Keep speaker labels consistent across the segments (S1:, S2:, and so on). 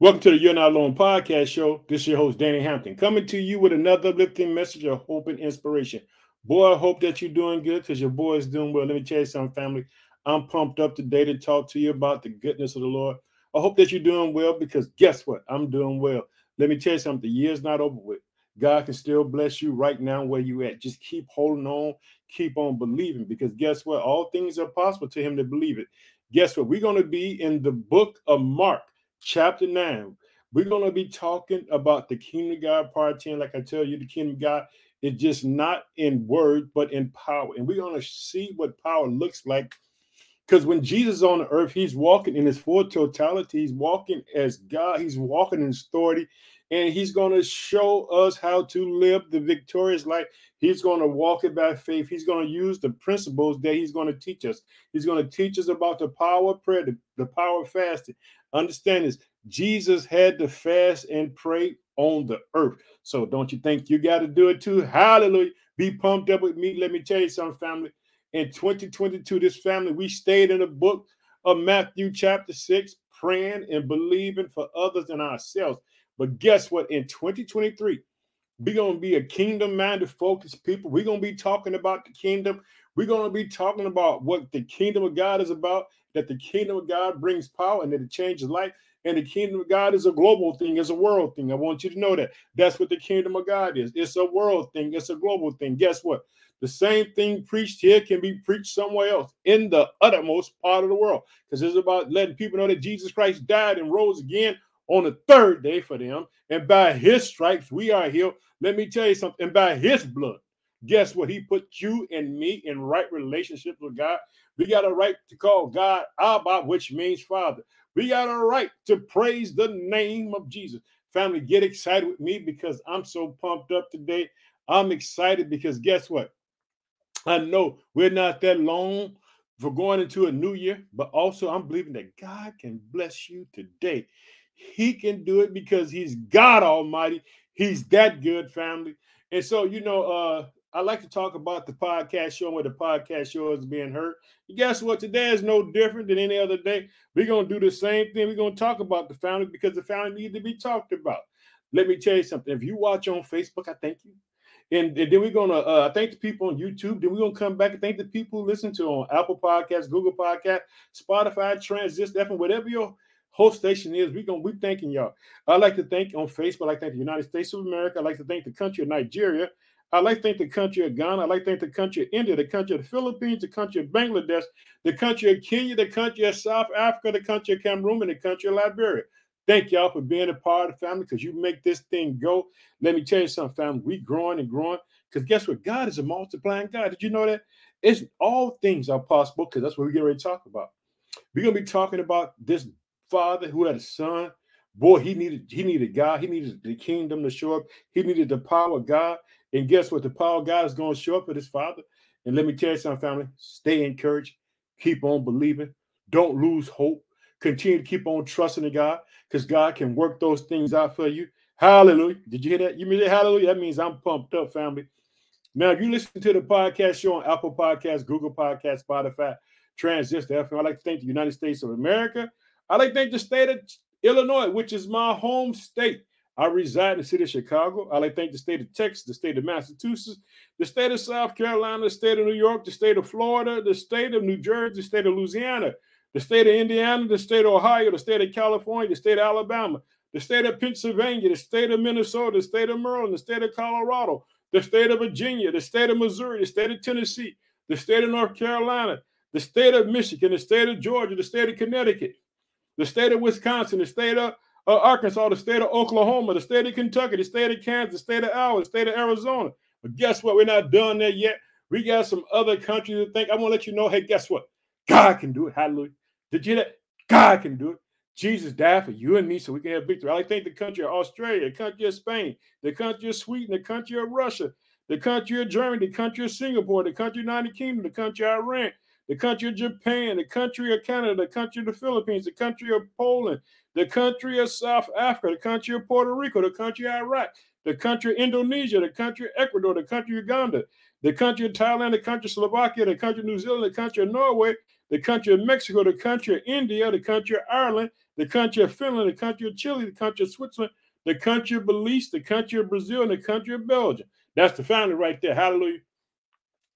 S1: Welcome to the You're Not Alone podcast show. This is your host, Danny Hampton, coming to you with another uplifting message of hope and inspiration. Boy, I hope that you're doing good because your boy is doing well. Let me tell you something, family. I'm pumped up today to talk to you about the goodness of the Lord. I hope that you're doing well because guess what? I'm doing well. Let me tell you something. The year's not over with. God can still bless you right now where you at. Just keep holding on, keep on believing because guess what? All things are possible to him to believe it. Guess what? We're going to be in the book of Mark chapter 9. We're going to be talking about the kingdom of God, part 10. Like I tell you, the kingdom of God is just not in word, but in power. And we're going to see what power looks like. Because when Jesus is on the earth, he's walking in his full totality. He's walking as God, he's walking in authority, and he's going to show us how to live the victorious life. He's going to walk it by faith. He's going to use the principles that he's going to teach us. He's going to teach us about the power of prayer, the, the power of fasting, Understand this Jesus had to fast and pray on the earth. So don't you think you got to do it too? Hallelujah. Be pumped up with me. Let me tell you something, family. In 2022, this family, we stayed in the book of Matthew, chapter 6, praying and believing for others and ourselves. But guess what? In 2023, we're going to be a kingdom minded, focused people. We're going to be talking about the kingdom. We're going to be talking about what the kingdom of God is about that the kingdom of God brings power and that it changes life. And the kingdom of God is a global thing, it's a world thing. I want you to know that. That's what the kingdom of God is. It's a world thing, it's a global thing. Guess what? The same thing preached here can be preached somewhere else in the uttermost part of the world. Because it's about letting people know that Jesus Christ died and rose again on the third day for them. And by his stripes, we are healed. Let me tell you something. And by his blood, guess what? He put you and me in right relationship with God. We got a right to call God Abba, which means Father. We got a right to praise the name of Jesus. Family, get excited with me because I'm so pumped up today. I'm excited because guess what? I know we're not that long for going into a new year, but also I'm believing that God can bless you today. He can do it because He's God Almighty. He's that good, family. And so, you know, uh, I like to talk about the podcast show and where the podcast show is being heard. And guess what? Today is no different than any other day. We're going to do the same thing. We're going to talk about the family because the family needs to be talked about. Let me tell you something. If you watch on Facebook, I thank you. And, and then we're going to uh, thank the people on YouTube. Then we're going to come back and thank the people who listen to on Apple Podcasts, Google Podcast, Spotify, Transistor, FM, whatever your host station is. We're going to be thanking y'all. I'd like to thank on Facebook. I like to thank the United States of America. I'd like to thank the country of Nigeria. I like to think the country of Ghana. I like to think the country of India, the country of the Philippines, the country of Bangladesh, the country of Kenya, the country of South Africa, the country of Cameroon, and the country of Liberia. Thank y'all for being a part of the family because you make this thing go. Let me tell you something, family. We growing and growing because guess what? God is a multiplying God. Did you know that? It's all things are possible because that's what we're getting ready to talk about. We're gonna be talking about this father who had a son. Boy, he needed he needed God. He needed the kingdom to show up. He needed the power of God. And guess what? The power of God is going to show up for his father. And let me tell you something, family. Stay encouraged. Keep on believing. Don't lose hope. Continue to keep on trusting in God because God can work those things out for you. Hallelujah. Did you hear that? You mean hallelujah? That means I'm pumped up, family. Now, if you listen to the podcast show on Apple Podcasts, Google Podcasts, Spotify, Transistor FM, I'd like to thank the United States of America. I'd like to thank the state of Illinois, which is my home state. I reside in the city of Chicago. I like thank the state of Texas, the state of Massachusetts, the state of South Carolina, the state of New York, the state of Florida, the state of New Jersey, the state of Louisiana, the state of Indiana, the state of Ohio, the state of California, the state of Alabama, the state of Pennsylvania, the state of Minnesota, the state of Maryland, the state of Colorado, the state of Virginia, the state of Missouri, the state of Tennessee, the state of North Carolina, the state of Michigan, the state of Georgia, the state of Connecticut, the state of Wisconsin, the state of uh, Arkansas, the state of Oklahoma, the state of Kentucky, the state of Kansas, the state of Iowa, the state of Arizona. But guess what? We're not done there yet. We got some other countries to think. I want to let you know, hey, guess what? God can do it. Hallelujah. Did you that? God can do it. Jesus died for you and me so we can have victory. I think the country of Australia, the country of Spain, the country of Sweden, the country of Russia, the country of Germany, the country of Singapore, the country of United Kingdom, the country of Iran, the country of Japan, the country of Canada, the country of the Philippines, the country of Poland, the country of South Africa, the country of Puerto Rico, the country of Iraq, the country of Indonesia, the country of Ecuador, the country of Uganda, the country of Thailand, the country of Slovakia, the country of New Zealand, the country of Norway, the country of Mexico, the country of India, the country of Ireland, the country of Finland, the country of Chile, the country of Switzerland, the country of Belize, the country of Brazil, and the country of Belgium. That's the family right there. Hallelujah.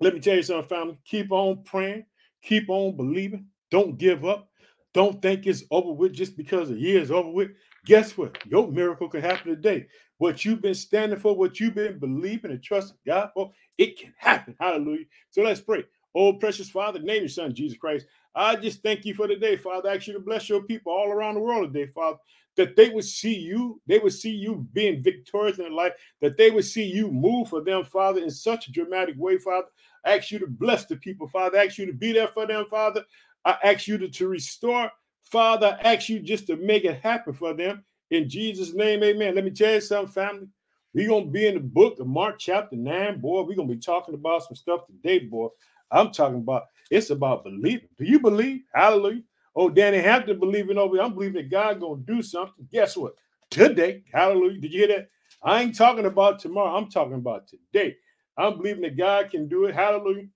S1: Let me tell you something, family. Keep on praying, keep on believing. Don't give up. Don't think it's over with just because the year is over with. Guess what? Your miracle can happen today. What you've been standing for, what you've been believing and trusting God for, it can happen. Hallelujah. So let's pray. Oh, precious Father, name your son, Jesus Christ. I just thank you for the day, Father. I ask you to bless your people all around the world today, Father, that they would see you, they would see you being victorious in their life, that they would see you move for them, Father, in such a dramatic way, Father. I ask you to bless the people, Father. I ask you to be there for them, Father. I ask you to, to restore, Father. I ask you just to make it happen for them. In Jesus' name, amen. Let me tell you something, family. We're going to be in the book of Mark, chapter 9, boy. We're going to be talking about some stuff today, boy. I'm talking about it's about believing. Do you believe? Hallelujah. Oh, Danny Hampton believing over here. I'm believing that God gonna do something. Guess what? Today. Hallelujah. Did you hear that? I ain't talking about tomorrow. I'm talking about today. I'm believing that God can do it. Hallelujah.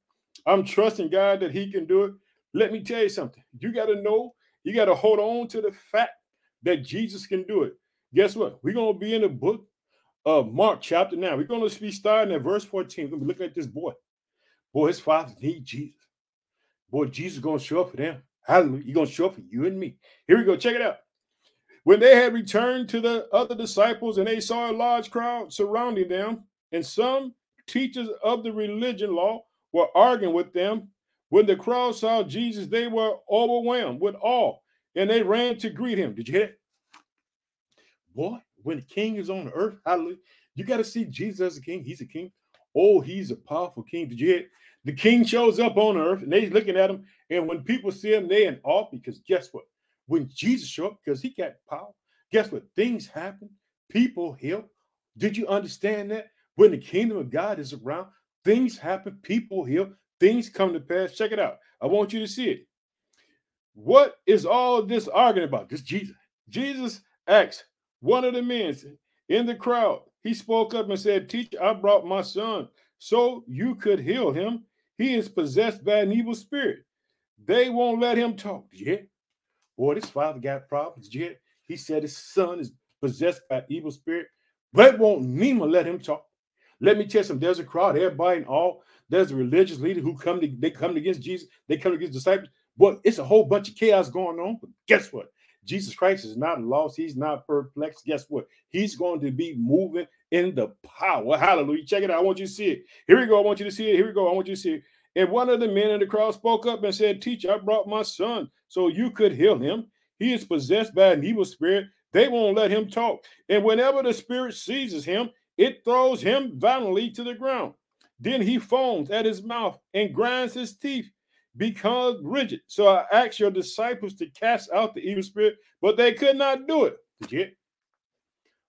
S1: I'm trusting God that He can do it. Let me tell you something. You got to know, you got to hold on to the fact that Jesus can do it. Guess what? We're going to be in the book of Mark, chapter 9. We're going to be starting at verse 14. We're going to be looking at this boy. Boy, his father need Jesus. Boy, Jesus is going to show up for them. Hallelujah. He's going to show up for you and me. Here we go. Check it out. When they had returned to the other disciples and they saw a large crowd surrounding them, and some teachers of the religion law were arguing with them, when the crowd saw Jesus, they were overwhelmed with awe and they ran to greet him. Did you hear it? Boy, when the king is on earth, hallelujah, you got to see Jesus as a king. He's a king. Oh, he's a powerful king. Did you hear it? The king shows up on earth and they're looking at him. And when people see him, they're in awe because guess what? When Jesus showed up, because he got power, guess what? Things happen. People heal. Did you understand that? When the kingdom of God is around, things happen. People heal. Things come to pass. Check it out. I want you to see it. What is all this arguing about? This Jesus. Jesus asked one of the men in the crowd. He spoke up and said, Teacher, I brought my son so you could heal him. He is possessed by an evil spirit. They won't let him talk. Yeah. Boy, this father got problems. Yeah. He said his son is possessed by evil spirit, but won't Nima let him talk. Let me tell you something. There's a crowd, everybody and all. There's a religious leader who come to they come against Jesus, they come against disciples. Boy, it's a whole bunch of chaos going on. But guess what? Jesus Christ is not lost. He's not perplexed. Guess what? He's going to be moving in the power. Hallelujah. Check it out. I want you to see it. Here we go. I want you to see it. Here we go. I want you to see it. And one of the men in the crowd spoke up and said, Teacher, I brought my son so you could heal him. He is possessed by an evil spirit. They won't let him talk. And whenever the spirit seizes him, it throws him violently to the ground. Then he foams at his mouth and grinds his teeth, becomes rigid. So I asked your disciples to cast out the evil spirit, but they could not do it.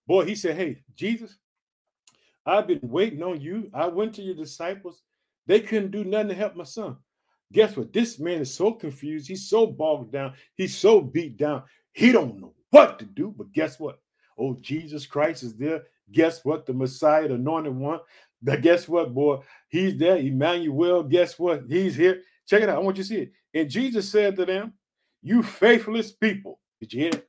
S1: Boy, he said, Hey, Jesus, I've been waiting on you. I went to your disciples. They couldn't do nothing to help my son. Guess what? This man is so confused. He's so bogged down. He's so beat down. He don't know what to do. But guess what? Oh, Jesus Christ is there. Guess what? The Messiah, the anointed one. But guess what, boy? He's there. Emmanuel. Guess what? He's here. Check it out. I want you to see it. And Jesus said to them, You faithless people. Did you hear it?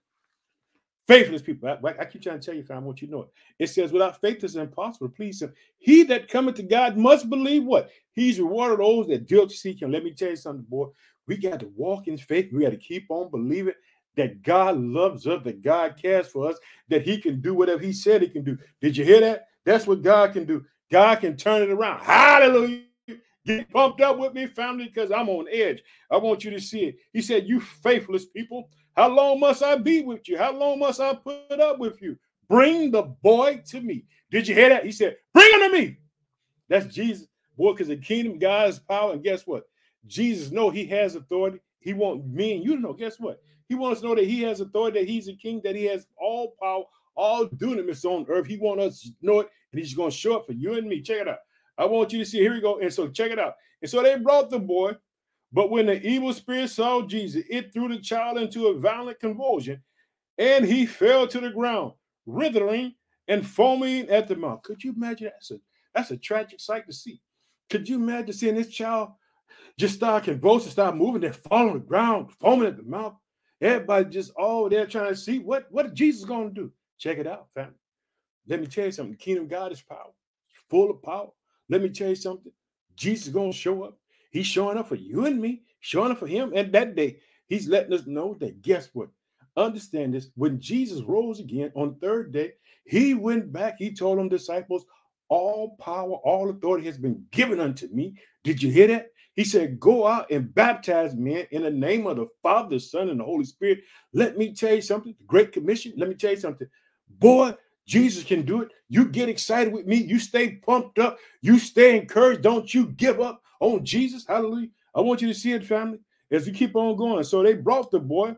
S1: Faithless people. I, I, keep trying to tell you, fam, I want you to know it. It says, without faith, it's impossible to please him. He that cometh to God must believe what? He's rewarded those that diligently seek him. Let me tell you something, boy. We got to walk in faith. We got to keep on believing that God loves us, that God cares for us, that He can do whatever He said He can do. Did you hear that? That's what God can do. God can turn it around. Hallelujah. Get pumped up with me, family, because I'm on edge. I want you to see it. He said, You faithless people, how long must I be with you? How long must I put up with you? Bring the boy to me. Did you hear that? He said, Bring him to me. That's Jesus. Boy, because the kingdom, God's power. And guess what? Jesus know he has authority. He want me and you to know. Guess what? He wants to know that he has authority, that he's a king, that he has all power, all dunamis on earth. He wants us to know it, and he's going to show up for you and me. Check it out. I want you to see. Here we go. And so check it out. And so they brought the boy, but when the evil spirit saw Jesus, it threw the child into a violent convulsion, and he fell to the ground, writhing and foaming at the mouth. Could you imagine? That's a that's a tragic sight to see. Could you imagine seeing this child just start convulsing, start moving, then fall on the ground, foaming at the mouth? Everybody just all they're trying to see what what Jesus going to do. Check it out, family. Let me tell you something. The kingdom of God is power, full of power. Let me tell you something. Jesus to show up. He's showing up for you and me, showing up for him. And that day, he's letting us know that guess what? Understand this. When Jesus rose again on the third day, he went back. He told them disciples, all power, all authority has been given unto me. Did you hear that? He said, Go out and baptize men in the name of the Father, the Son, and the Holy Spirit. Let me tell you something. Great Commission. Let me tell you something. Boy, Jesus can do it. You get excited with me. You stay pumped up. You stay encouraged. Don't you give up on Jesus. Hallelujah. I want you to see it, family, as we keep on going. So they brought the boy.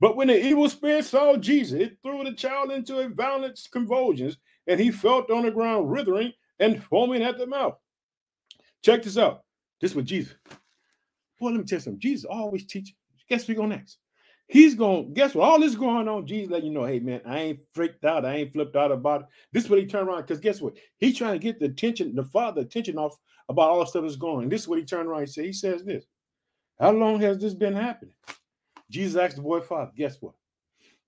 S1: But when the evil spirit saw Jesus, it threw the child into a violent convulsions, and he felt on the ground, writhing and foaming at the mouth. Check this out. This was Jesus. Boy, let me tell you something. Jesus always teaches. Guess we go next. He's gonna guess what? All this going on, Jesus let you know, hey man, I ain't freaked out. I ain't flipped out about it. This is what he turned around. Because guess what? He's trying to get the attention, the father attention off about all the stuff that's going. This is what he turned around and said. He says this. How long has this been happening? Jesus asked the boy father, guess what?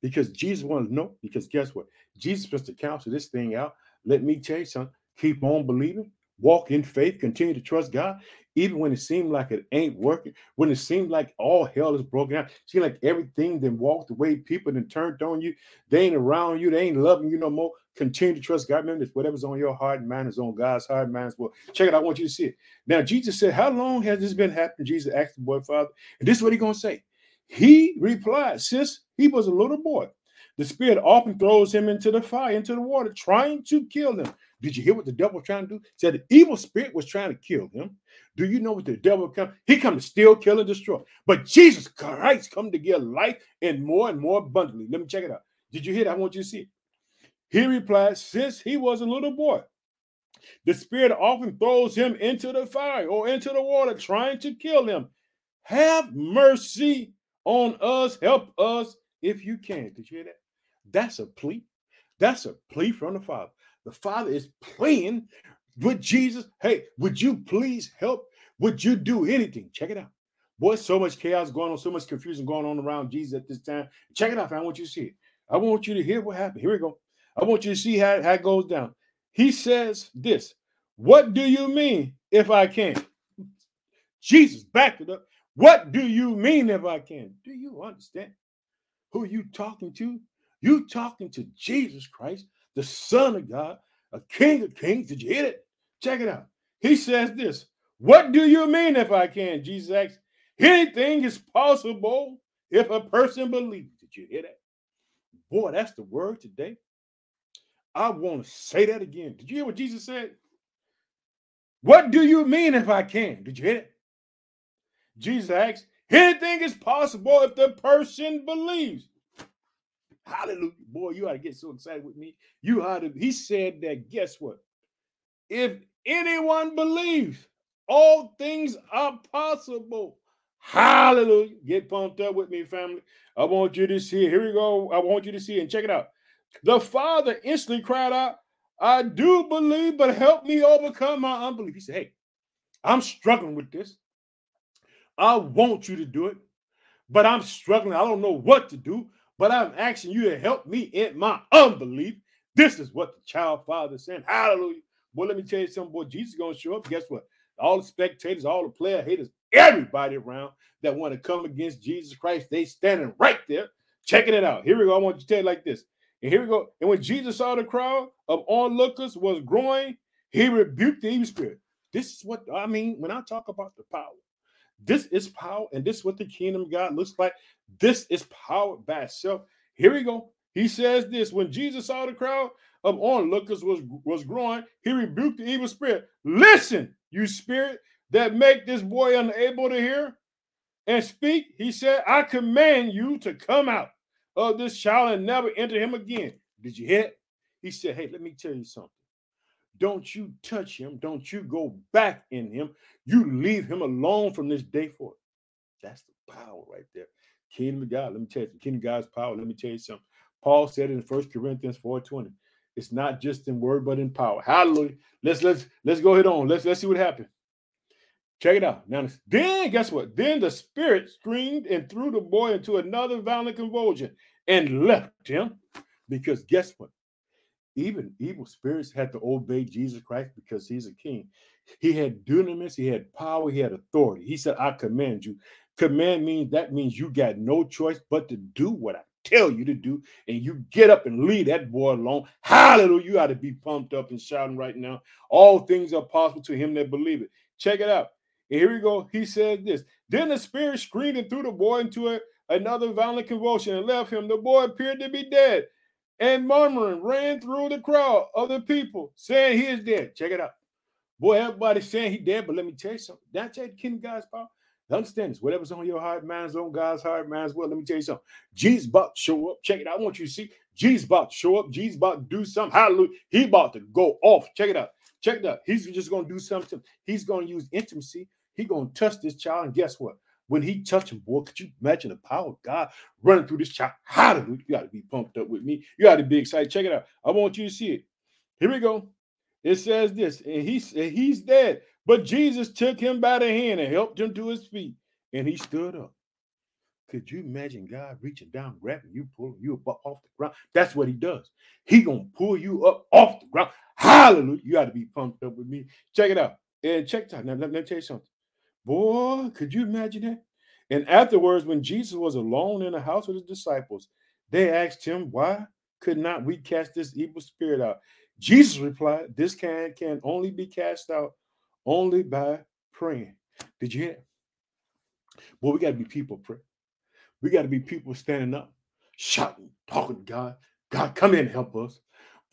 S1: Because Jesus wanted to know, because guess what? Jesus was to counsel this thing out. Let me tell you something. Keep on believing, walk in faith, continue to trust God, even when it seemed like it ain't working, when it seemed like all hell is broken out, seemed like everything then walked away, people then turned on you, they ain't around you, they ain't loving you no more. Continue to trust God. Remember this, whatever's on your heart and mind is on God's heart and mind as well. Check it. I want you to see it. Now, Jesus said, How long has this been happening? Jesus asked the boy father. And this is what he's gonna say. He replied, Since he was a little boy, the spirit often throws him into the fire, into the water, trying to kill him. Did you hear what the devil was trying to do? Said the evil spirit was trying to kill him. Do you know what the devil come? He come to steal, kill, and destroy. But Jesus Christ come to give life and more and more abundantly. Let me check it out. Did you hear that? I want you to see it. He replied, since he was a little boy, the spirit often throws him into the fire or into the water, trying to kill him. Have mercy on us. Help us if you can. Did you hear that? That's a plea. That's a plea from the Father. The Father is playing with Jesus. Hey, would you please help? Would you do anything? Check it out. Boy, so much chaos going on, so much confusion going on around Jesus at this time. Check it out, I want you to see it. I want you to hear what happened. Here we go. I want you to see how, how it goes down. He says this What do you mean if I can? Jesus backed it up. What do you mean if I can? Do you understand who you talking to? You talking to Jesus Christ, the Son of God, a King of Kings. Did you hear it? Check it out. He says this. What do you mean if I can? Jesus asks. Anything is possible if a person believes. Did you hear that? Boy, that's the word today. I want to say that again. Did you hear what Jesus said? What do you mean if I can? Did you hear it? Jesus asks, anything is possible if the person believes. Hallelujah. Boy, you ought to get so excited with me. You ought to, he said that, guess what? If anyone believes, all things are possible. Hallelujah. Get pumped up with me, family. I want you to see. Here we go. I want you to see and check it out. The father instantly cried out, I do believe, but help me overcome my unbelief. He said, Hey, I'm struggling with this. I want you to do it, but I'm struggling. I don't know what to do but I'm asking you to help me in my unbelief. This is what the child father saying. Hallelujah. Boy, let me tell you something, boy. Jesus is to show up. Guess what? All the spectators, all the player haters, everybody around that want to come against Jesus Christ, they standing right there, checking it out. Here we go. I want you to tell it like this. And here we go. And when Jesus saw the crowd of onlookers was growing, he rebuked the evil spirit. This is what I mean when I talk about the power. This is power, and this is what the kingdom of God looks like. This is power by itself. Here we go. He says this when Jesus saw the crowd of onlookers was, was growing, he rebuked the evil spirit. Listen, you spirit that make this boy unable to hear and speak. He said, I command you to come out of this child and never enter him again. Did you hear it? He said, Hey, let me tell you something. Don't you touch him. Don't you go back in him. You leave him alone from this day forth. That's the power right there. Kingdom of God. Let me tell you, the kingdom of God's power. Let me tell you something. Paul said in First Corinthians 4:20. It's not just in word, but in power. Hallelujah. Let's let's let's go ahead on. Let's let's see what happened. Check it out. Now, then guess what? Then the spirit screamed and threw the boy into another violent convulsion and left him. Because guess what? Even evil spirits had to obey Jesus Christ because he's a king. He had dunamis, he had power, he had authority. He said, I command you. Command means that means you got no choice but to do what I tell you to do, and you get up and leave that boy alone. Hallelujah. You ought to be pumped up and shouting right now. All things are possible to him that believe it. Check it out. And here we go. He said this. Then the spirit screamed and threw the boy into a, another violent convulsion and left him. The boy appeared to be dead. And murmuring ran through the crowd of the people, saying he is dead. Check it out. Boy, everybody's saying he dead, but let me tell you something. That's that kingdom God's power. Understand this. Whatever's on your heart, man's on God's heart, man's well. Let me tell you something. Jesus about to show up. Check it out. I want you to see. Jesus about to show up. Jesus about to do something. Hallelujah. He about to go off. Check it out. Check it out. He's just going to do something. He's going to use intimacy. He going to touch this child. And guess what? When he touched him, boy, could you imagine the power of God running through this child? Hallelujah. You got to be pumped up with me. You got to be excited. Check it out. I want you to see it. Here we go. It says this, and he's he's dead. But Jesus took him by the hand and helped him to his feet, and he stood up. Could you imagine God reaching down, grabbing you, pulling you up off the ground? That's what he does. He gonna pull you up off the ground. Hallelujah! You got to be pumped up with me. Check it out. And check it out. Now let, let me tell you something. Boy, could you imagine that? And afterwards, when Jesus was alone in the house with his disciples, they asked him, Why could not we cast this evil spirit out? Jesus replied, This can can only be cast out only by praying. Did you hear that? Well, we got to be people praying. We got to be people standing up, shouting, talking to God. God, come in and help us.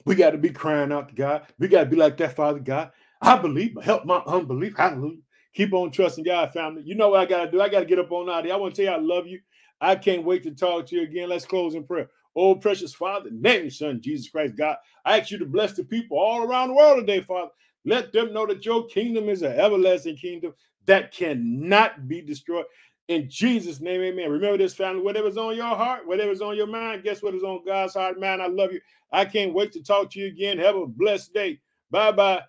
S1: We got to be crying out to God. We got to be like that, Father God. I believe, but help my unbelief. Hallelujah. Keep on trusting God, family. You know what I got to do? I got to get up on out here. I want to tell you I love you. I can't wait to talk to you again. Let's close in prayer. Oh, precious Father, name your son, Jesus Christ, God. I ask you to bless the people all around the world today, Father. Let them know that your kingdom is an everlasting kingdom that cannot be destroyed. In Jesus' name, amen. Remember this, family. Whatever's on your heart, whatever's on your mind, guess what is on God's heart, man? I love you. I can't wait to talk to you again. Have a blessed day. Bye bye.